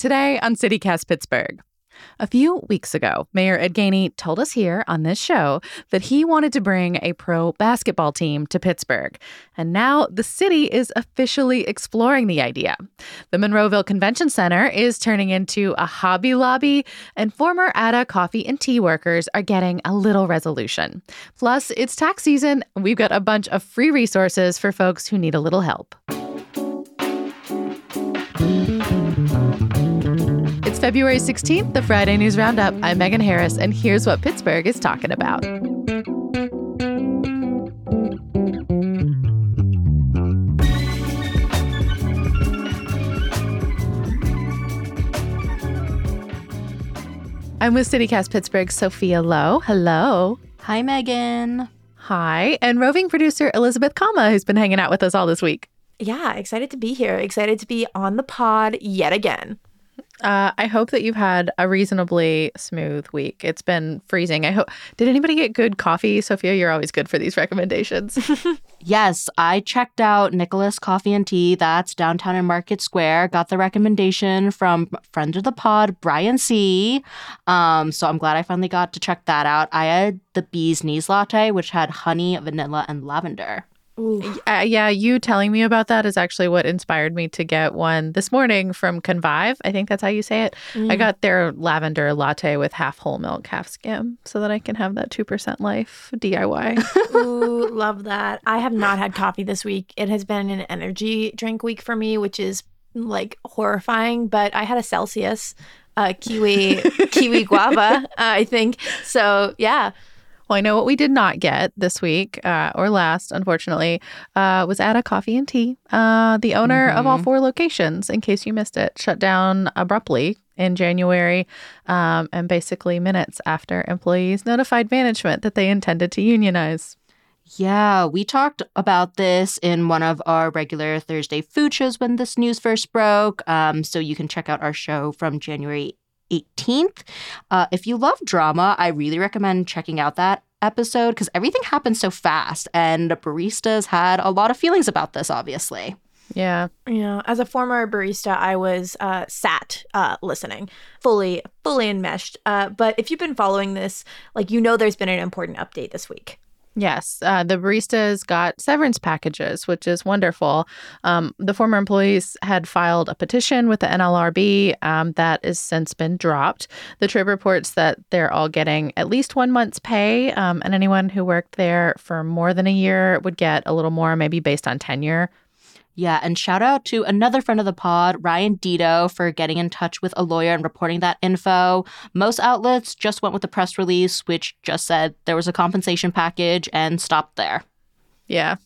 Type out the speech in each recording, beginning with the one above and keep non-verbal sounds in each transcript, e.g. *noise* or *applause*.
Today on CityCast Pittsburgh. A few weeks ago, Mayor Ed Gainey told us here on this show that he wanted to bring a pro basketball team to Pittsburgh. And now the city is officially exploring the idea. The Monroeville Convention Center is turning into a hobby lobby, and former Adda coffee and tea workers are getting a little resolution. Plus, it's tax season. We've got a bunch of free resources for folks who need a little help. February 16th, the Friday News Roundup. I'm Megan Harris, and here's what Pittsburgh is talking about. I'm with CityCast Pittsburgh, Sophia Lowe. Hello. Hi, Megan. Hi. And roving producer Elizabeth Kama, who's been hanging out with us all this week. Yeah, excited to be here. Excited to be on the pod yet again. Uh, I hope that you've had a reasonably smooth week. It's been freezing. I hope. Did anybody get good coffee, Sophia? You're always good for these recommendations. *laughs* yes, I checked out Nicholas Coffee and Tea. That's downtown in Market Square. Got the recommendation from friend of the pod, Brian C. Um, so I'm glad I finally got to check that out. I had the bee's knees latte, which had honey, vanilla, and lavender. Uh, yeah, you telling me about that is actually what inspired me to get one this morning from Convive. I think that's how you say it. Mm. I got their lavender latte with half whole milk, half skim, so that I can have that 2% life DIY. *laughs* *laughs* Ooh, love that. I have not had coffee this week. It has been an energy drink week for me, which is like horrifying, but I had a Celsius, uh, kiwi, kiwi guava, uh, *laughs* I think. So, yeah. Well, I know what we did not get this week uh, or last, unfortunately, uh, was Adda Coffee and Tea. Uh, the owner mm-hmm. of all mm-hmm. four locations, in case you missed it, shut down abruptly in January um, and basically minutes after employees notified management that they intended to unionize. Yeah, we talked about this in one of our regular Thursday food shows when this news first broke. Um, so you can check out our show from January 18th. Uh, if you love drama, I really recommend checking out that episode because everything happened so fast and baristas had a lot of feelings about this, obviously. Yeah. Yeah. As a former barista, I was uh, sat uh, listening, fully, fully enmeshed. Uh, but if you've been following this, like you know, there's been an important update this week. Yes, uh, the baristas got severance packages, which is wonderful. Um, the former employees had filed a petition with the NLRB um, that has since been dropped. The Trib reports that they're all getting at least one month's pay, um, and anyone who worked there for more than a year would get a little more, maybe based on tenure. Yeah, and shout out to another friend of the pod, Ryan Dito, for getting in touch with a lawyer and reporting that info. Most outlets just went with the press release, which just said there was a compensation package and stopped there. Yeah.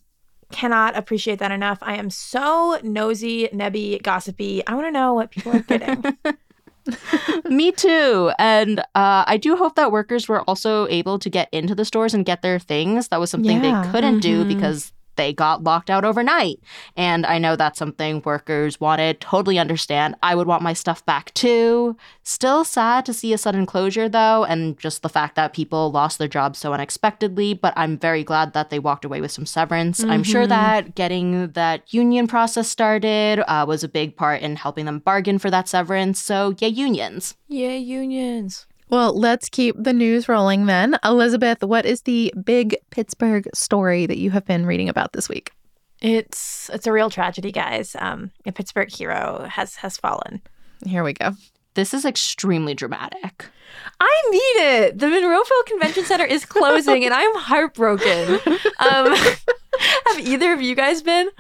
Cannot appreciate that enough. I am so nosy, nebby, gossipy. I want to know what people are getting. *laughs* Me too. And uh, I do hope that workers were also able to get into the stores and get their things. That was something yeah. they couldn't mm-hmm. do because they got locked out overnight. And I know that's something workers wanted. Totally understand. I would want my stuff back too. Still sad to see a sudden closure though, and just the fact that people lost their jobs so unexpectedly. But I'm very glad that they walked away with some severance. Mm-hmm. I'm sure mm-hmm. that getting that union process started uh, was a big part in helping them bargain for that severance. So, yeah, unions. Yeah, unions. Well, let's keep the news rolling then. Elizabeth, what is the big Pittsburgh story that you have been reading about this week? It's it's a real tragedy, guys. Um, a Pittsburgh hero has has fallen. Here we go. This is extremely dramatic. I need it. The Monroeville Convention Center is closing, and I'm heartbroken. *laughs* Um, *laughs* have either of you guys been?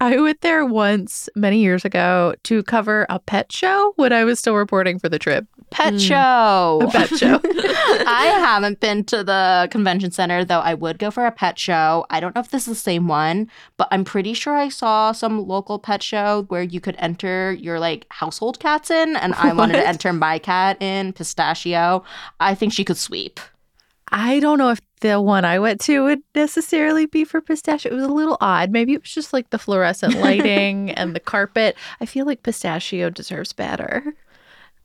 I went there once many years ago to cover a pet show when I was still reporting for the Trib. Pet Mm. show. A pet show. *laughs* I haven't been to the convention center, though I would go for a pet show. I don't know if this is the same one, but I'm pretty sure I saw some local pet show where you could enter your like household cats in, and I wanted to *laughs* enter my cat in, Pistachio. I think she could sweep. I don't know if the one I went to would necessarily be for pistachio. It was a little odd. Maybe it was just like the fluorescent *laughs* lighting and the carpet. I feel like pistachio deserves better.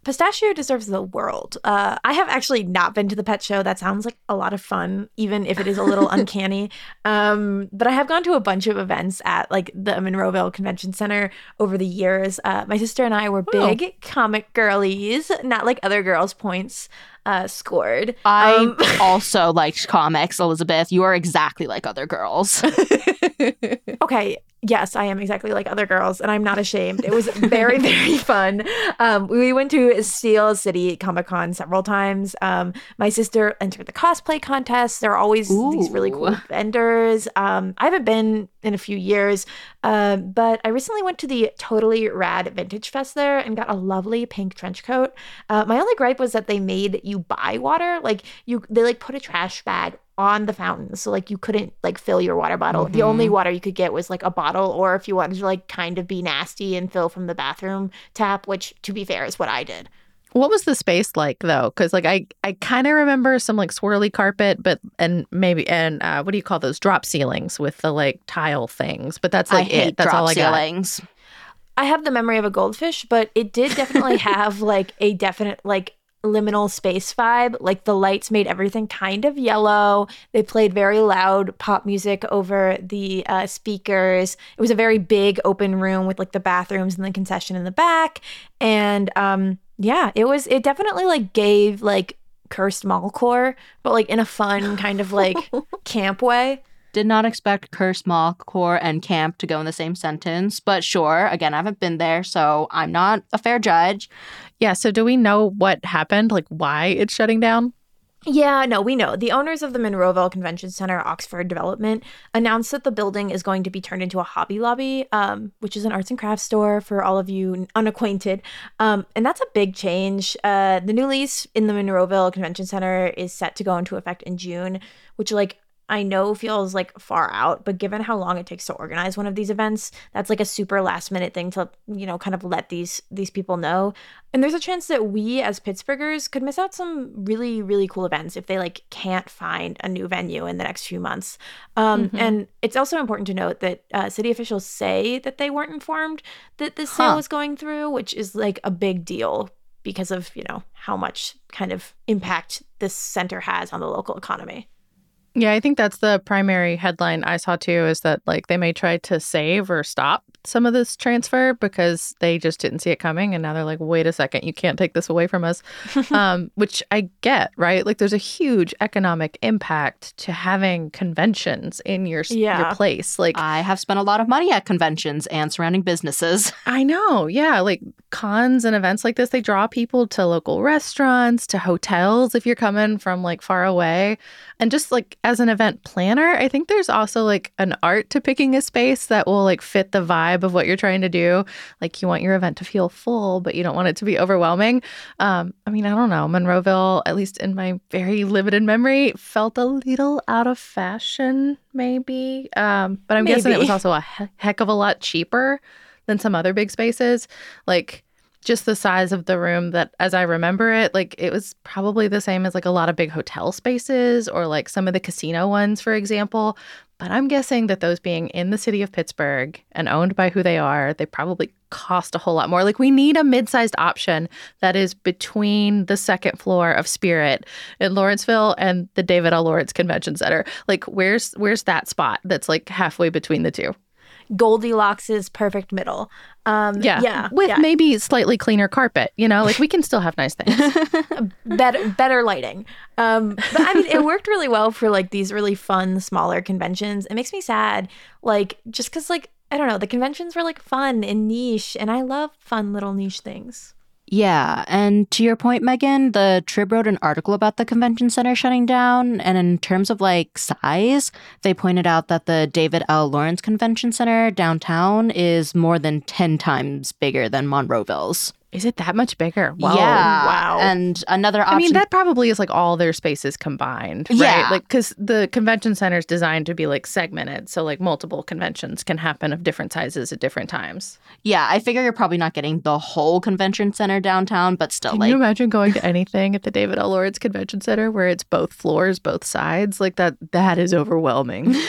Pistachio deserves the world. Uh, I have actually not been to the pet show. That sounds like a lot of fun, even if it is a little *laughs* uncanny. Um, but I have gone to a bunch of events at like the Monroeville Convention Center over the years. Uh, my sister and I were Oh. big comic girlies, not like other girls' points uh, scored. I Um, *laughs* also liked comics, Elizabeth. You are exactly like other girls. *laughs* okay yes i am exactly like other girls and i'm not ashamed it was very *laughs* very fun um, we went to steel city comic-con several times um, my sister entered the cosplay contest there are always these really cool vendors um, i haven't been in a few years uh, but i recently went to the totally rad vintage fest there and got a lovely pink trench coat. Uh, my only gripe was that they made you buy water. Like you they like put a trash bag on the fountain so like you couldn't like fill your water bottle. The only water you could get was like a bottle or if you wanted to like kind of be nasty and fill from the bathroom tap which to be fair is what i did What was the space like though? Because like I I kind of remember some like swirly carpet, but and maybe and uh, what do you call those drop ceilings with the like tile things? But that's like I it. That's all I got. ceilings. I have the memory of a goldfish, but it did definitely *laughs* have like a definite like liminal space vibe. Like the lights made everything kind of yellow. They played very loud pop music over the uh, speakers. It was a very big open room with like the bathrooms and the concession in the back. And um, yeah, it was. It definitely like gave like cursed mallcore, but like in a fun kind of like *laughs* camp way. Did not expect curse, mock, core, and camp to go in the same sentence, but sure. Again, I haven't been there, so I'm not a fair judge. Yeah. So do we know what happened? Like why it's shutting down? Yeah, no, we know. The owners of the Monroeville Convention Center, Oxford Development, announced that the building is going to be turned into a Hobby Lobby, um, which is an arts and crafts store for all of you unacquainted. Um, and that's a big change. Uh, the new lease in the Monroeville Convention Center is set to go into effect in June, which, like, I know feels like far out, but given how long it takes to organize one of these events, that's like a super last minute thing to, you know, kind of let these these people know. And there's a chance that we as Pittsburghers could miss out some really really cool events if they like can't find a new venue in the next few months. Um, Mhm. And it's also important to note that uh, city officials say that they weren't informed that this sale Huh. was going through, which is like a big deal because of you know how much kind of impact this center has on the local economy. Yeah, I think that's the primary headline I saw too is that like they may try to save or stop some of this transfer because they just didn't see it coming and now they're like wait a second you can't take this away from us *laughs* um, which i get right like there's a huge economic impact to having conventions in your Yeah. your place like I have spent a lot of money at conventions and surrounding businesses. *laughs* I know. Yeah. Like cons and events like this, they draw people to local restaurants, to hotels if you're coming from like far away. And just like as an event planner, I think there's also like an art to picking a space that will like fit the vibe of what you're trying to do. Like you want your event to feel full, but you don't want it to be overwhelming. Um, I mean, I don't know. Monroeville, at least in my very limited memory, felt a little out of fashion, maybe. Um, but I'm guessing it was also a he- heck of a lot cheaper than some other big spaces. Like just the size of the room that as I remember it, like it was probably the same as like a lot of big hotel spaces or like some of the casino ones, for example. But I'm guessing that those being in the city of Pittsburgh and owned by who they are, they probably cost a whole lot more. Like we need a mid-sized option that is between the second floor of Spirit in Lawrenceville and the David L. Lawrence Convention Center. Like where's where's that spot that's like halfway between the two? Goldilocks' perfect middle. Um, Yeah. yeah, With yeah. maybe slightly cleaner carpet, you know, like we can still have nice things. *laughs* better better lighting. Um, but I mean, it worked really well for like these really fun smaller conventions. It makes me sad, like just because like I don't know, the conventions were like fun and niche, and I love fun little niche things. Yeah, and to your point, Megan, the Trib wrote an article about the convention center shutting down. And in terms of like size, they pointed out that the David L. Lawrence Convention Center downtown is more than 10 times bigger than Monroeville's. Is it that much bigger? Wow. Yeah. Wow. And another option. I mean, that probably is like all their spaces combined, right? Yeah. Like, because the convention center is designed to be like segmented. So, like, multiple conventions can happen of different sizes at different times. yeah, I figure you're probably not getting the whole convention center downtown, but still, Can like, you imagine going to anything at the David L. Lawrence Convention Center where it's both floors, both sides? Like, that, that is overwhelming. *laughs*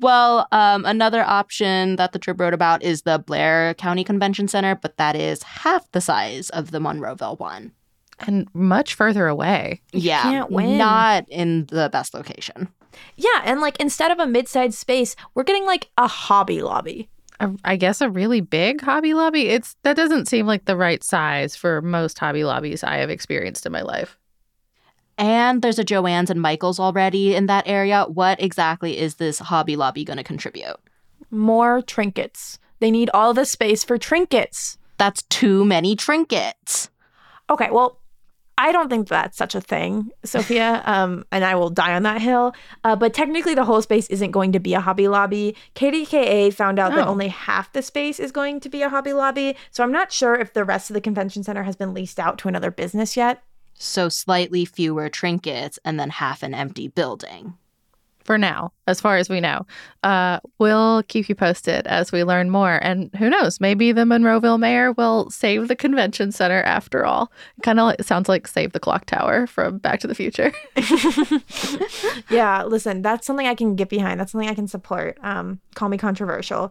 Well, um, another option that the Trib wrote about is the Blair County Convention Center, but that is half the size of the Monroeville one. and much further away. yeah, can't win. not in the best location. Yeah, and like instead of a mid-sized space, we're getting like a hobby lobby. A, I guess a really big Hobby Lobby. It's that doesn't seem like the right size for most Hobby Lobbies I have experienced in my life. And there's a Joann's and Michael's already in that area. What exactly is this Hobby Lobby going to contribute? More trinkets. They need all the space for trinkets. That's too many trinkets. Okay, well, I don't think that's such a thing, Sophia. *laughs* Um, and I will die on that hill. Uh, but technically, the whole space isn't going to be a Hobby Lobby. KDKA found out that Oh. only half the space is going to be a Hobby Lobby. So I'm not sure if the rest of the convention center has been leased out to another business yet. So slightly fewer trinkets and then half an empty building. For now, as far as we know, uh, we'll keep you posted as we learn more. And who knows, maybe the Monroeville mayor will save the convention center after all. Kind of like, sounds like Save the Clock Tower from Back to the Future. *laughs* *laughs* Yeah, listen, that's something I can get behind. That's something I can support. Um, call me controversial.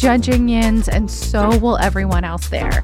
judging yins, and so will everyone else there.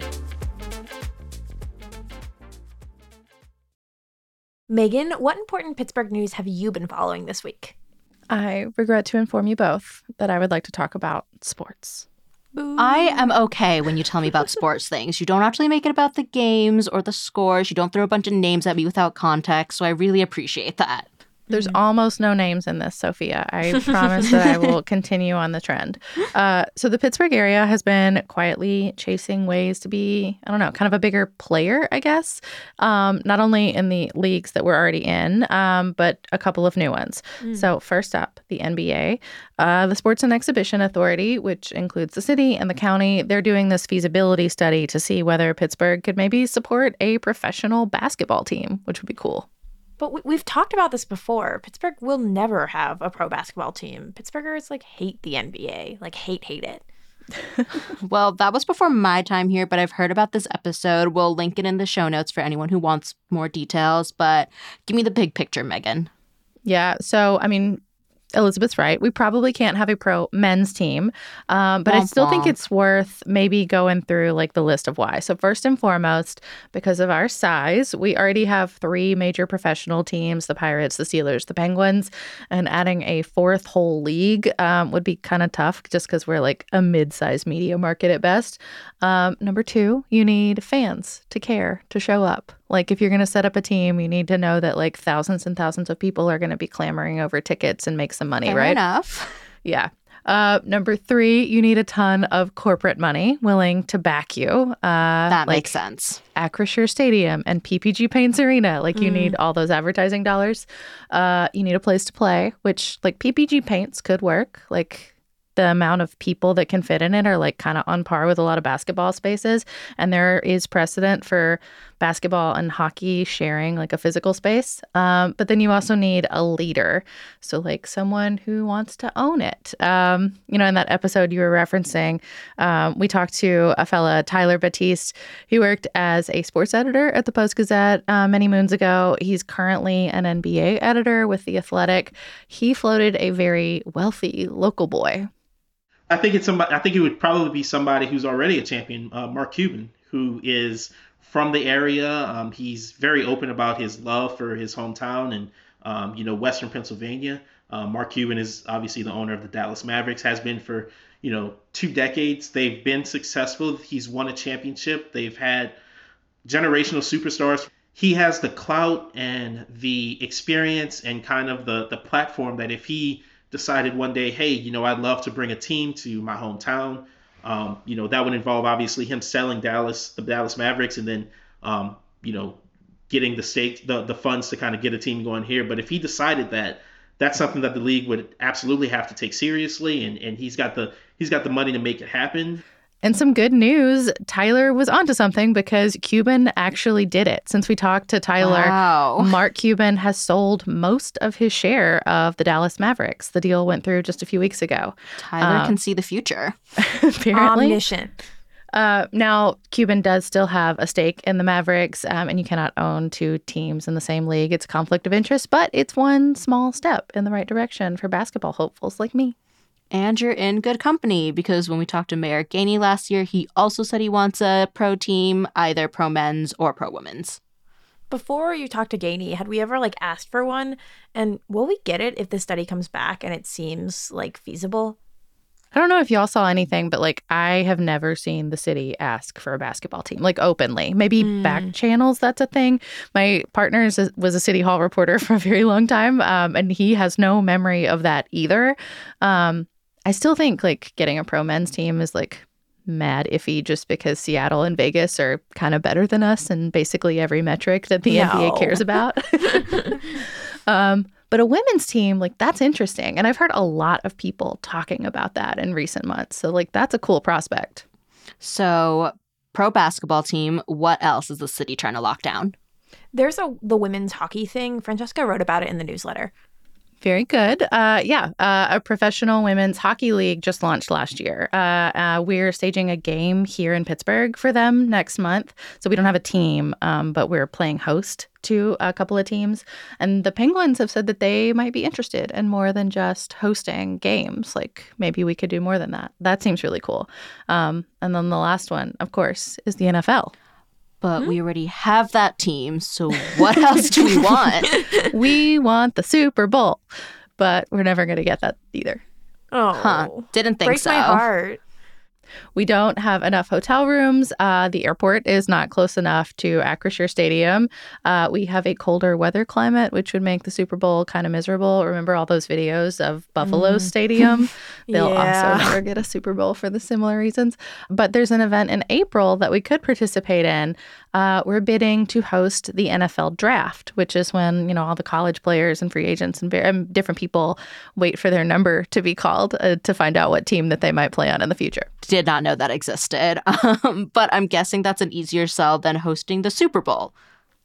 Megan, what important Pittsburgh news have you been following this week? I regret to inform you both that I would like to talk about sports. I am okay when you tell me about sports things. You don't actually make it about the games or the scores. You don't throw a bunch of names at me without context. So I really appreciate that. There's almost no names in this, Sophia. I *laughs* promise that I will continue on the trend. Uh, so, the Pittsburgh area has been quietly chasing ways to be, I don't know, kind of a bigger player, I guess, um, not only in the leagues that we're already in, um, but a couple of new ones. So, first up, the NBA, uh, the Sports and Exhibition Authority, which includes the city and the county, they're doing this feasibility study to see whether Pittsburgh could maybe support a professional basketball team, which would be cool. But we, we've talked about this before. Pittsburgh will never have a pro basketball team. Pittsburghers like hate the NBA, like hate hate it. *laughs* Well, that was before my time here, but I've heard about this episode. We'll link it in the show notes for anyone who wants more details. But give me the big picture, Megan. Yeah. So, I mean, Elizabeth's right. We probably can't have a pro men's team, um, but I Womp still think it's worth maybe going through like the list of why. So, first and foremost, because of our size, we already have three major professional teams the Pirates, the Steelers, the Penguins, and adding a fourth whole league um, would be kind of tough just because we're like a mid sized media market at best. Um, number two, you need fans to care, to show up. Like, if you're going to set up a team, you need to know that like thousands and thousands of people are going to be clamoring over tickets and make some money, Fair right? enough. Yeah. Uh, number three, you need a ton of corporate money willing to back you. Uh, that like makes sense. Acrisure Stadium and PPG Paints Arena. Like, you Mm. need all those advertising dollars. Uh, you need a place to play, which, like, PPG Paints could work. Like, the amount of people that can fit in it are like kind of on par with a lot of basketball spaces. And there is precedent for basketball and hockey sharing like a physical space. Um, but then you also need a leader. So, like someone who wants to own it. Um, you know, in that episode you were referencing, um, we talked to a fella, Tyler Batiste. He worked as a sports editor at the Post Gazette uh, many moons ago. He's currently an NBA editor with The Athletic. He floated a very wealthy local boy. I think it's somebody. I think it would probably be somebody who's already a champion, uh, Mark Cuban, who is from the area. Um, he's very open about his love for his hometown and um, you know Western Pennsylvania. Uh, Mark Cuban is obviously the owner of the Dallas Mavericks. Has been for you know two decades. They've been successful. He's won a championship. They've had generational superstars. He has the clout and the experience and kind of the the platform that if he decided one day, hey, you know, I'd love to bring a team to my hometown. Um, you know, that would involve obviously him selling Dallas, the Dallas Mavericks, and then, um, you know, getting the stake, the, the funds to kind of get a team going here. But if he decided that, that's something that the league would absolutely have to take seriously, and, and he's got the he's got the money to make it happen. And some good news Tyler was onto something because Cuban actually did it. Since we talked to Tyler, Wow. Mark Cuban has sold most of his share of the Dallas Mavericks. The deal went through just a few weeks ago. Tyler Um, can see the future. *laughs* Apparently. Omniscient. Uh, now, Cuban does still have a stake in the Mavericks, um, and you cannot own two teams in the same league. It's a conflict of interest, but it's one small step in the right direction for basketball hopefuls like me. And you're in good company because when we talked to Mayor Gainey last year, he also said he wants a pro team, either pro men's or pro women's. Before you talked to Gainey, had we ever like asked for one? And will we get it if the study comes back and it seems like feasible? I don't know if y'all saw anything, but like I have never seen the city ask for a basketball team, like openly. Maybe back channels, that's a thing. My partner is a, was a city hall reporter *laughs* for a very long time, um, and he has no memory of that either. Um, I still think like getting a pro men's team is like mad iffy just because Seattle and Vegas are kind of better than us in basically every metric that the No. NBA cares about. *laughs* um, but a women's team, like that's interesting. And I've heard a lot of people talking about that in recent months. So, like, that's a cool prospect. So, pro basketball team, what else is the city trying to lock down? There's a the women's hockey thing. Francesca wrote about it in the newsletter. Very good. Uh, yeah, uh, a professional women's hockey league just launched last year. Uh, uh, we're staging a game here in Pittsburgh for them next month. So we don't have a team, um, but we're playing host to a couple of teams. And the Penguins have said that they might be interested in more than just hosting games. Like maybe we could do more than that. That seems really cool. Um, and then the last one, of course, is the NFL. But hmm? we already have that team, so what else do we want? *laughs* we want the Super Bowl, but we're never going to get that either. Oh, Huh. Didn't think breaks so. my heart. We don't have enough hotel rooms. Uh, the airport is not close enough to Acrisure Stadium. Uh, we have a colder weather climate, which would make the Super Bowl kind of miserable. Remember all those videos of Buffalo Stadium? *laughs* They'll Yeah. also never get a Super Bowl for the similar reasons. But there's an event in April that we could participate in. Uh, we're bidding to host the NFL draft, which is when you know all the college players and free agents and um, different people wait for their number to be called uh, to find out what team that they might play on in the future. Did not know that existed. *laughs* Um, but I'm guessing that's an easier sell than hosting the Super Bowl.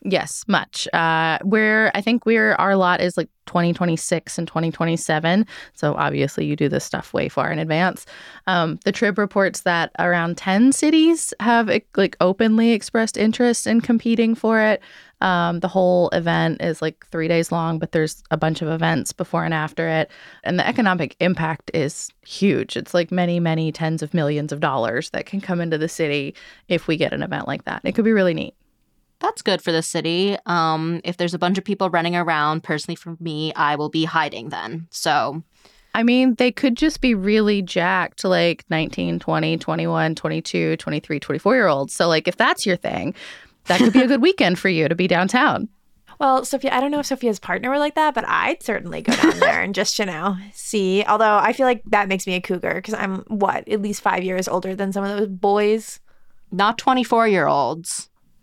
Yes, much. Uh, we're I think we're our lot is like 2026 and 2027. So obviously you do this stuff way far in advance. Um, the Trib reports that around 10 cities have like openly expressed interest in competing for it. Um, the whole event is like three days long, but there's a bunch of events before and after it. And the economic impact is huge. It's like many, many tens of millions of dollars that can come into the city if we get an event like that. It could be really neat. That's good for the city. Um, if there's a bunch of people running around, personally for me, I will be hiding then. So I mean, they could just be really jacked, like 19, 20, 21, 22, 23, 24 year olds. So, like, if that's your thing, that could be a good *laughs* weekend for you to be downtown. Well, Sophia, I don't know if Sophia's partner were like that, but I'd certainly go down there and just, you know, see. Although I feel like that makes me a cougar because I'm, what, at least five years older than some of those boys? Not 24 year olds.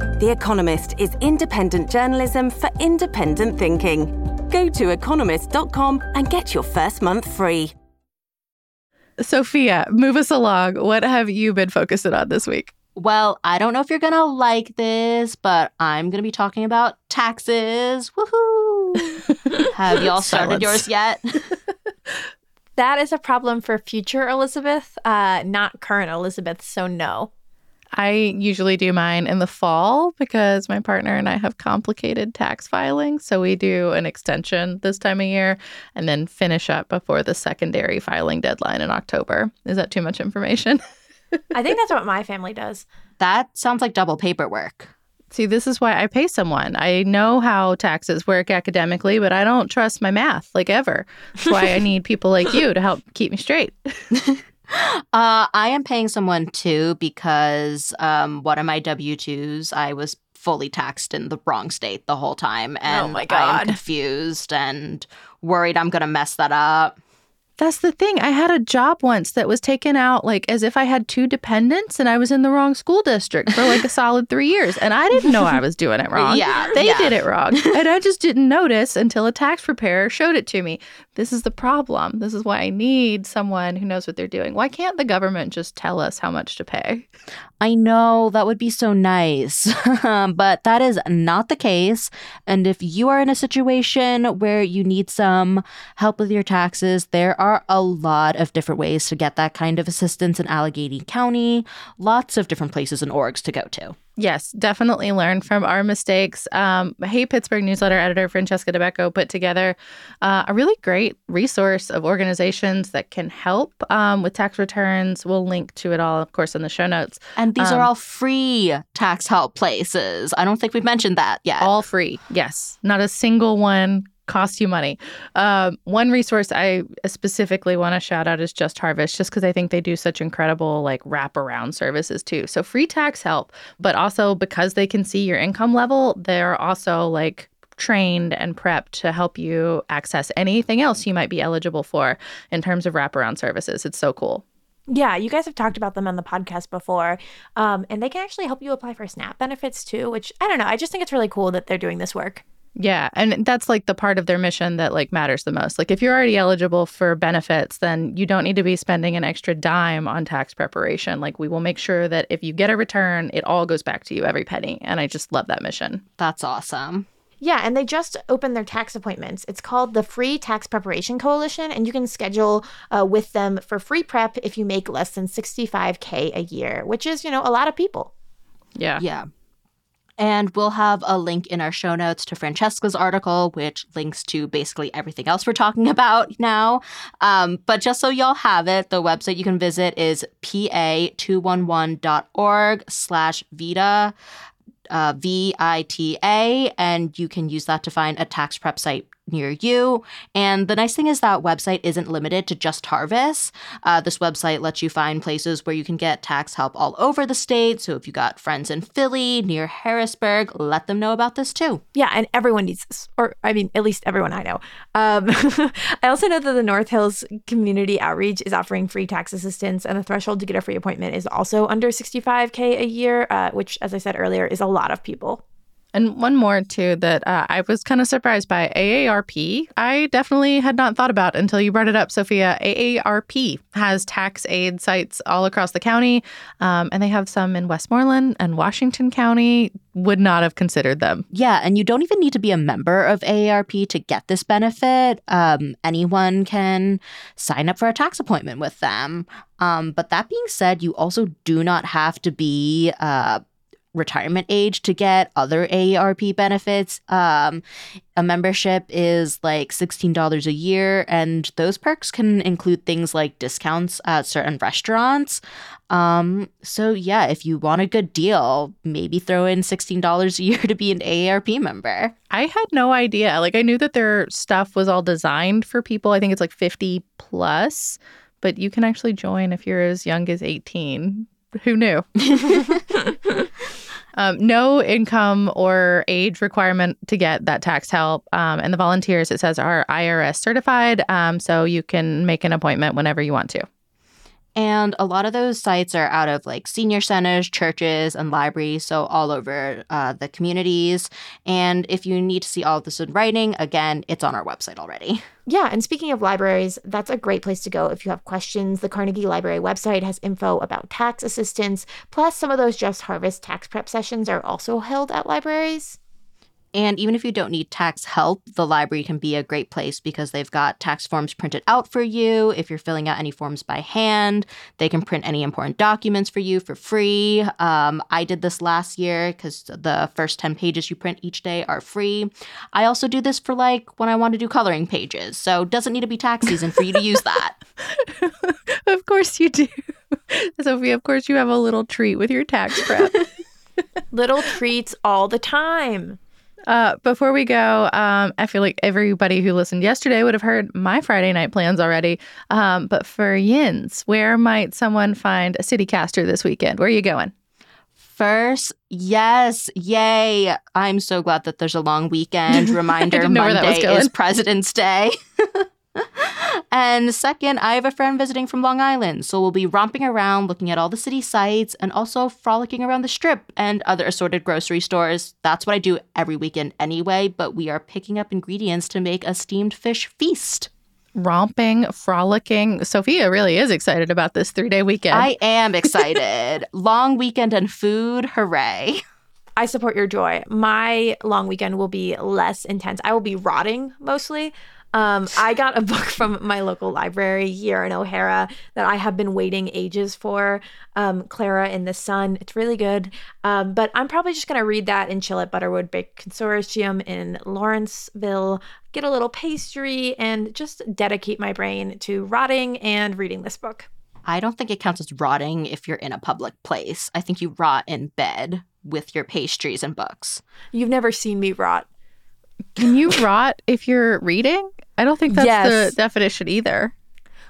The Economist is independent journalism for independent thinking. Go to economist.com and get your first month free. Sophia, move us along. What have you been focusing on this week? Well, I don't know if you're going to like this, but I'm going to be talking about taxes. Woohoo! *laughs* have y'all started yours yet? *laughs* that is a problem for future Elizabeth, uh, not current Elizabeth, so no. I usually do mine in the fall because my partner and I have complicated tax filing. So we do an extension this time of year and then finish up before the secondary filing deadline in October. Is that too much information? *laughs* I think that's what my family does. That sounds like double paperwork. See, this is why I pay someone. I know how taxes work academically, but I don't trust my math like ever. That's why I *laughs* need people like you to help keep me straight. *laughs* Uh, I am paying someone too because um, one of my W 2s, I was fully taxed in the wrong state the whole time. Oh And my God. I'm confused and worried I'm going to mess that up. That's the thing. I had a job once that was taken out like as if I had two dependents and I was in the wrong school district for like a *laughs* solid three years. And I didn't know I was doing it *laughs* wrong. Yeah, They yeah. did it wrong. And I just didn't notice until a tax preparer showed it to me. This is the problem. This is why I need someone who knows what they're doing. Why can't the government just tell us how much to pay? I know that would be so nice, *laughs* but that is not the case. And if you are in a situation where you need some help with your taxes, there are a lot of different ways to get that kind of assistance in Allegheny County, lots of different places and orgs to go to. Yes, definitely learn from our mistakes. Um, hey, Pittsburgh newsletter editor Francesca Dabecco put together uh, a really great resource of organizations that can help um, with tax returns. We'll link to it all, of course, in the show notes. And these Um, are all free tax help places. I don't think we've mentioned that yet. All free. Yes, not a single one costs you money. Um, one resource I specifically want to shout out is Just Harvest, just because I think they do such incredible like wraparound services too. So free tax help, but also because they can see your income level, they're also like trained and prepped to help you access anything else you might be eligible for in terms of wraparound services. It's so cool. Yeah, you guys have talked about them on the podcast before. Um, and they can actually help you apply for SNAP benefits too, which I don't know. I just think it's really cool that they're doing this work. Yeah, and that's like the part of their mission that like matters the most. Like if you're already eligible for benefits, then you don't need to be spending an extra dime on tax preparation. Like we will make sure that if you get a return, it all goes back to you every penny. And I just love that mission. That's awesome. Yeah, and they just opened their tax appointments. It's called the Free Tax Preparation Coalition, and you can schedule uh, with them for free prep if you make less than 65K a year, which is, you know, a lot of people. Yeah. Yeah. And we'll have a link in our show notes to Francesca's article, which links to basically everything else we're talking *laughs* about now. Um, but just so y'all have it, the website you can visit is pa211.org slash Vita, uh, V-I-T-A, and you can use that to find a tax prep site near you. And the nice thing is that website isn't limited to just Harvest. Uh, this website lets you find places where you can get tax help all over the state. So if you got friends in Philly, near Harrisburg, let them know about this too. Yeah, and everyone needs this, or I mean, at least everyone I know. Um, *laughs* I also know that the North Hills Community Outreach is offering free tax assistance, and the threshold to get a free appointment is also under 65K a year, uh, which, as I said earlier, is a lot of people. And one more too that uh, I was kind of surprised by AARP. I definitely had not thought about until you brought it up, Sophia. AARP has tax aid sites all across the county, um, and they have some in Westmoreland and Washington County. Would not have considered them. Yeah, and you don't even need to be a member of AARP to get this benefit. Um, anyone can sign up for a tax appointment with them. Um, but that being said, you also do not have to be uh, retirement age to get other AARP benefits. Um, a membership is like $16 a year, and those perks can include things like discounts at certain restaurants. Um, so, yeah, if you want a good deal, maybe throw in $16 a year to be an AARP member. I had no idea. Like, I knew that their stuff was all designed for people. I think it's like 50 plus, but you can actually join if you're as young as 18. Who knew? *laughs* um, no income or age requirement to get that tax help. Um, and the volunteers, it says, are IRS certified. Um, so you can make an appointment whenever you want to. And a lot of those sites are out of like senior centers, churches, and libraries, so all over uh, the communities. And if you need to see all of this in writing, again, it's on our website already. Yeah, and speaking of libraries, that's a great place to go if you have questions. The Carnegie Library website has info about tax assistance, plus some of those Just Harvest tax prep sessions are also held at libraries. And even if you don't need tax help, the library can be a great place because they've got tax forms printed out for you. If you're filling out any forms by hand, they can print any important documents for you for free. Um, I did this last year because the first 10 pages you print each day are free. I also do this for like when I want to do coloring pages. So it doesn't need to be tax season for you to use that. *laughs* of course you do. *laughs* Sophie, of course you have a little treat with your tax prep. *laughs* little treats all the time. Uh, before we go, um, I feel like everybody who listened yesterday would have heard my Friday night plans already. Um, but for Yins, where might someone find a city caster this weekend? Where are you going? First, yes, yay. I'm so glad that there's a long weekend. *laughs* Reminder Monday is President's Day. *laughs* and second, I have a friend visiting from Long Island, so we'll be romping around looking at all the city sights and also frolicking around the strip and other assorted grocery stores. That's what I do every weekend anyway, but we are picking up ingredients to make a steamed fish feast. Romping, frolicking. Sophia really is excited about this three day weekend. I am excited. *laughs* long weekend and food, hooray. I support your joy. My long weekend will be less intense. I will be rotting mostly. Um, I got a *laughs* book from my local library here in O'Hara that I have been waiting ages for. Um, Klara and the Sun. It's really good. Um, but I'm probably just gonna read that and chill at Butterwood Bake Consortium in Lawrenceville, get a little pastry, and just dedicate my brain to rotting and reading this book. I don't think it counts as rotting if you're in a public place. I think you rot in bed with your pastries and books. You've never seen me rot. Can you rot if you're reading? I don't think that's yes. the definition either.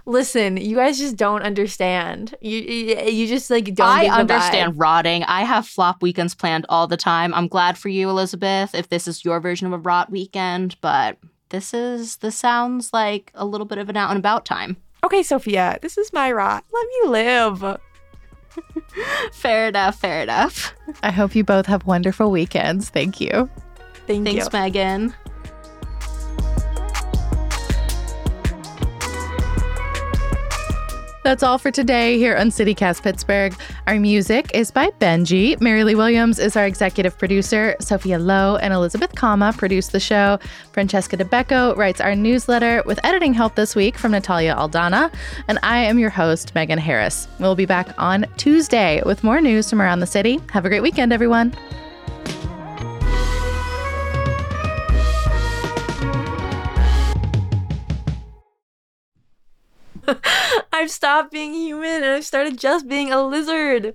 Listen, you guys just don't understand. You you, just like don't. I understand rotting. I have flop weekends planned all the time. I'm glad for you, Elizabeth, if this is your version of a rot weekend, but this is this sounds like a little bit of an out and about time. Okay, Sophia, this is my rot. Let me live. *laughs* fair enough, fair enough. I hope you both have wonderful weekends. Thank you. Thank Thanks, you. Megan. That's all for today here on CityCast Pittsburgh. Our music is by Benji. Mary Lee Williams is our executive producer. Sophia Lowe and Elizabeth Kama produce the show. Francesca Dabecco writes our newsletter with editing help this week from Natalia Aldana. And I am your host, Megan Harris. We'll be back on Tuesday with more news from around the city. Have a great weekend, everyone. *laughs* I've stopped being human and I've started just being a lizard.